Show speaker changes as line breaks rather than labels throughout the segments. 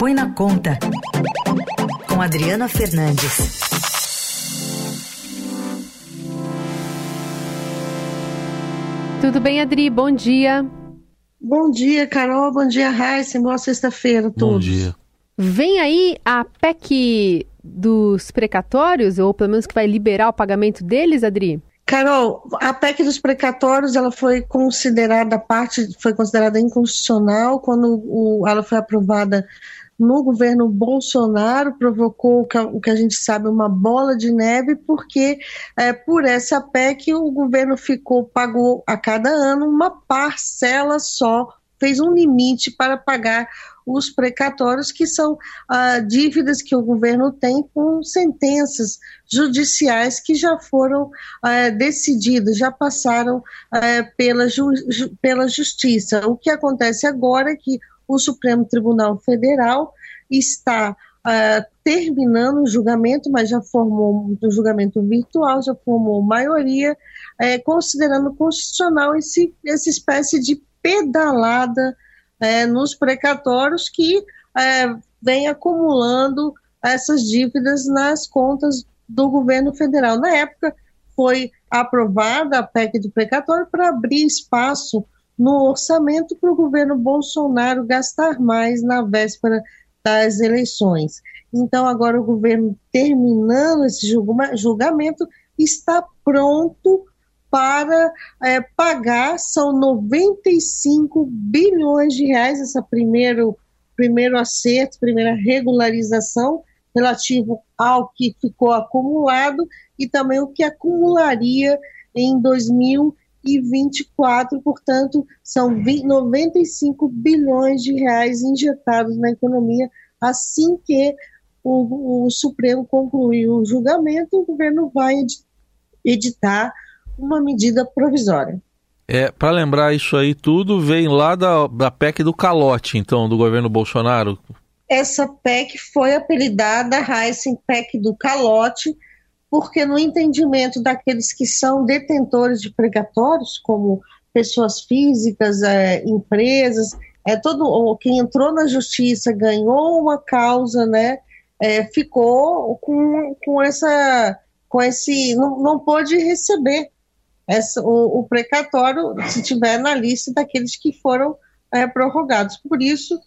Põe na Conta, com Adriana Fernandes.
Tudo bem, Adri? Bom dia.
Bom dia, Carol. Bom dia, Raíssa. Boa sexta-feira a todos.
Bom dia.
Vem aí a PEC dos precatórios, ou pelo menos que vai liberar o pagamento deles, Adri?
Carol, a PEC dos precatórios ela foi considerada parte foi considerada inconstitucional quando o, ela foi aprovada no governo Bolsonaro provocou o que a gente sabe uma bola de neve porque é, por essa PEC o governo ficou pagou a cada ano uma parcela só fez um limite para pagar os precatórios, que são ah, dívidas que o governo tem com sentenças judiciais que já foram ah, decididas, já passaram ah, pela, ju pela justiça. O que acontece agora é que o Supremo Tribunal Federal está Uh, terminando o julgamento, mas já formou um julgamento virtual, já formou maioria, é, considerando constitucional esse, essa espécie de pedalada é, nos precatórios que é, vem acumulando essas dívidas nas contas do governo federal. Na época, foi aprovada a PEC do precatório para abrir espaço no orçamento para o governo Bolsonaro gastar mais na véspera das eleições. Então, agora o governo, terminando esse julgamento, está pronto para é, pagar, são 95 bilhões de reais, esse primeiro, primeiro acerto, primeira regularização relativo ao que ficou acumulado e também o que acumularia em 2024, portanto, são 20, 95 bilhões de reais injetados na economia assim que o, o Supremo concluir o julgamento, o governo vai editar uma medida provisória.
É, para lembrar isso aí tudo, vem lá da, da PEC do calote, então, do governo Bolsonaro.
Essa PEC foi apelidada Heisen PEC do calote, porque no entendimento daqueles que são detentores de pregatórios, como pessoas físicas, é, empresas, é todo quem entrou na justiça ganhou uma causa, né? É, ficou com, com essa com esse não, não pôde receber essa, o, o, precatório se tiver na lista daqueles que foram é, prorrogados. Por isso,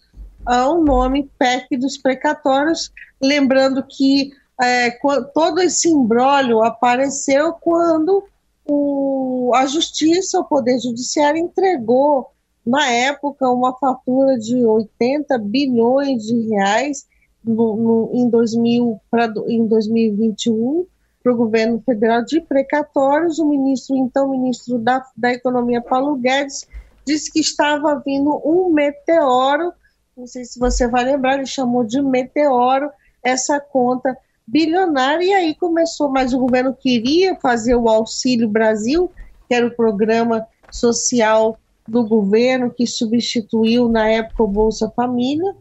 há o nome PEC dos precatórios, lembrando que é, todo esse imbróglio apareceu quando o, a Justiça, o Poder Judiciário, entregou, na época, uma fatura de 80 bilhões de reais no, no, em, 2000 pra, em 2021 para o governo federal de precatórios. O ministro, então, ministro da, da Economia, Paulo Guedes, disse que estava vindo um meteoro, não sei se você vai lembrar, ele chamou de meteoro essa conta bilionária, e aí começou, mas o governo queria fazer o Auxílio Brasil, que era o programa social do governo que substituiu na época o Bolsa Família.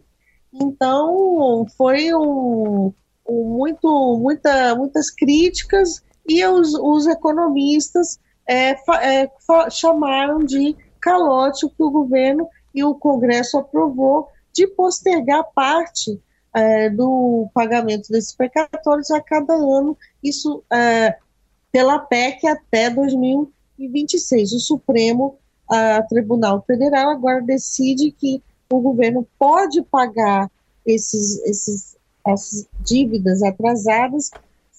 Então, foi um, muito, muita, muitas críticas e os, os economistas é, é, chamaram de calote o que o governo e o Congresso aprovou de postergar parte é, do pagamento desses precatórios a cada ano, isso é, pela PEC até 2026. O Supremo a Tribunal Federal agora decide que o governo pode pagar esses, esses as dívidas atrasadas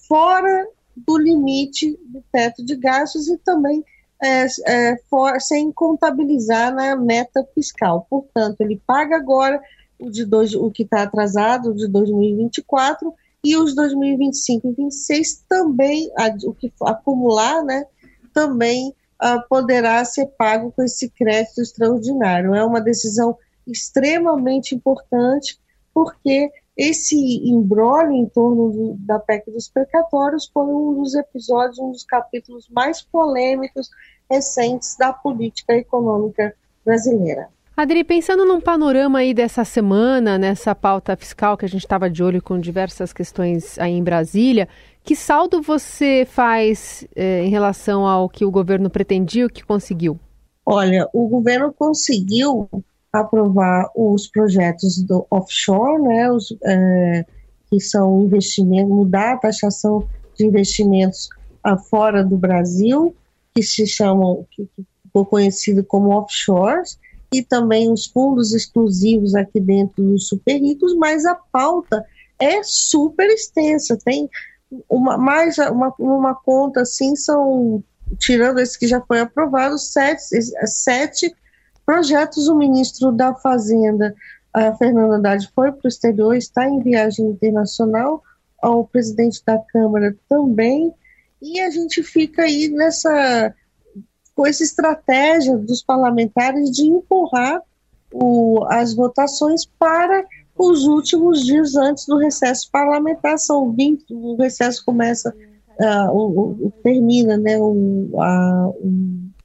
fora do limite do teto de gastos e também é, é, for, sem contabilizar na meta fiscal. Portanto, ele paga agora o, de dois, o que está atrasado, o de 2024, e os 2025 e 2026 também, o que acumular, né, também uh, poderá ser pago com esse crédito extraordinário. É uma decisão extremamente importante, porque esse embrolho em torno do, da PEC dos precatórios foi um dos episódios, um dos capítulos mais polêmicos recentes da política econômica brasileira.
Adri, pensando num panorama aí dessa semana, nessa pauta fiscal que a gente estava de olho com diversas questões aí em Brasília, que saldo você faz eh, em relação ao que o governo pretendia, o que conseguiu?
Olha, o governo conseguiu aprovar os projetos do offshore, né, os, é, que são investimentos, mudar a taxação de investimentos uh, fora do Brasil, que se chamam, que ficou conhecido como offshores, e também os fundos exclusivos aqui dentro dos super ricos, mas a pauta é super extensa, tem uma, mais uma, uma conta assim, são, tirando esse que já foi aprovado, sete, sete projetos. O ministro da Fazenda, a Fernanda Haddad, foi para o exterior, está em viagem internacional, o presidente da Câmara também, e a gente fica aí nessa com essa estratégia dos parlamentares de empurrar o, as votações para os últimos dias antes do recesso parlamentar. São 20, o recesso começa, uh, o, o, termina, né, o, a,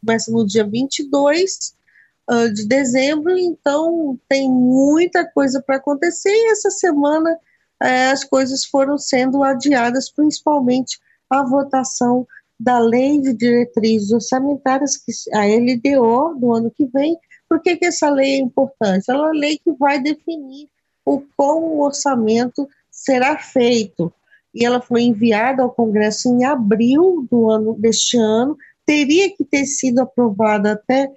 começa no dia 22 uh, ah, de dezembro, então tem muita coisa para acontecer e essa semana uh, as coisas foram sendo adiadas, principalmente a votação da Lei de Diretrizes Orçamentárias, que, a LDO, do ano que vem. Por que, que essa lei é importante? Ela é uma lei que vai definir o como o orçamento será feito. E ela foi enviada ao Congresso em abril do ano deste ano, teria que ter sido aprovada até,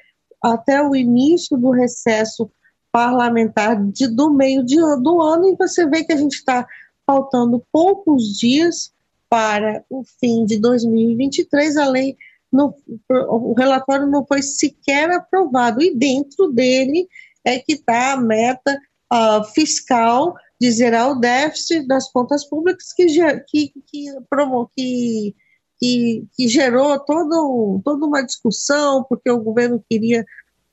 até o início do recesso parlamentar de, do meio de, do ano, e você vê que a gente está faltando poucos dias para o fim de 2023, a lei, no, o relatório não foi sequer aprovado, e dentro dele é que está a meta uh, fiscal de zerar o déficit das contas públicas que, que, que, que, que, que gerou todo, toda uma discussão, porque o governo queria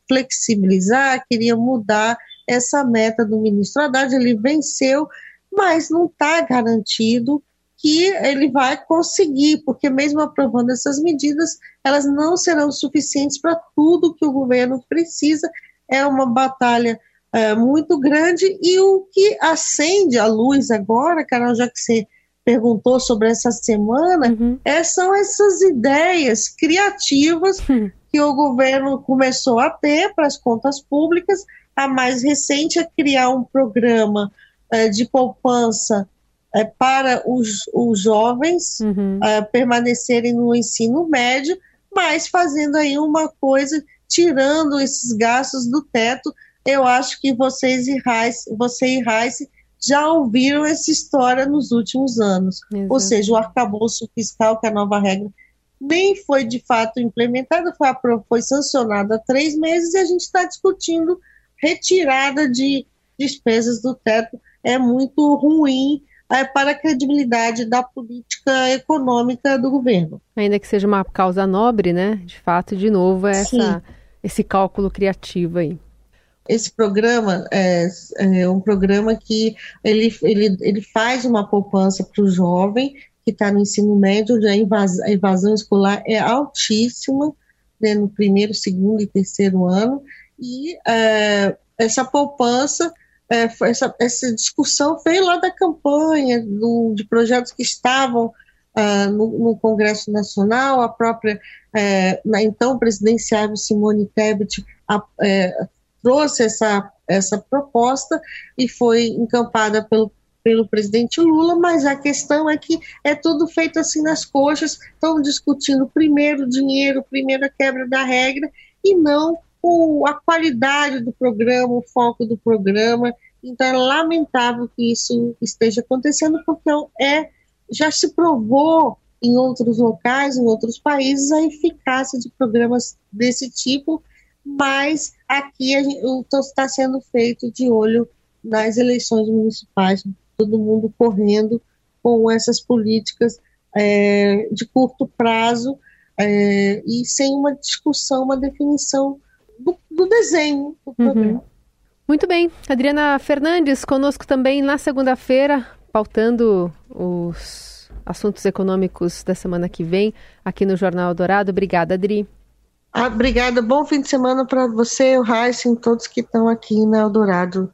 flexibilizar, queria mudar essa meta do ministro Haddad, ele venceu, mas não está garantido que ele vai conseguir, porque mesmo aprovando essas medidas, elas não serão suficientes para tudo que o governo precisa. É uma batalha é, muito grande e o que acende a luz agora, Carol, já que você perguntou sobre essa semana, uhum. é, são essas ideias criativas uhum. que o governo começou a ter para as contas públicas. A mais recente é criar um programa é, de poupança para os, os jovens uhum. é, permanecerem no ensino médio, mas fazendo aí uma coisa, tirando esses gastos do teto. Eu acho que vocês e Rice, você e Rice já ouviram essa história nos últimos anos. Exato. Ou seja, o arcabouço fiscal, que é a nova regra, nem foi de fato implementada, foi, foi sancionada há três meses e a gente está discutindo retirada de despesas do teto. É muito ruim é, para a credibilidade da política econômica do governo.
Ainda que seja uma causa nobre, né? De fato, de novo, é essa, esse cálculo criativo aí.
Esse programa é, é um programa que ele, ele, ele faz uma poupança para o jovem que está no ensino médio, onde a evasão, a evasão escolar é altíssima, né, no primeiro, segundo e terceiro ano, e é, essa poupança é, essa, essa, discussão veio lá da campanha, do, de projetos que estavam uh, no, no, Congresso Nacional, a própria, é, na então presidenciável Simone Tebet a, é, trouxe essa, essa proposta e foi encampada pelo, pelo presidente Lula, mas a questão é que é tudo feito assim nas coxas, estão discutindo primeiro dinheiro, primeiro a quebra da regra, e não o, a qualidade do programa, o foco do programa. Então é lamentável que isso esteja acontecendo, porque é, já se provou em outros locais, em outros países, a eficácia de programas desse tipo, mas aqui está sendo feito de olho nas eleições municipais, todo mundo correndo com essas políticas é, de curto prazo é, e sem uma discussão, uma definição do, desenho do uhum. programa.
Muito bem. Adriana Fernandes, conosco também na segunda-feira, pautando os assuntos econômicos da semana que vem aqui no Jornal Dourado. Obrigada, Adri.
Ah, obrigada. Bom fim de semana para você, o Heisen, todos que estão aqui na Eldorado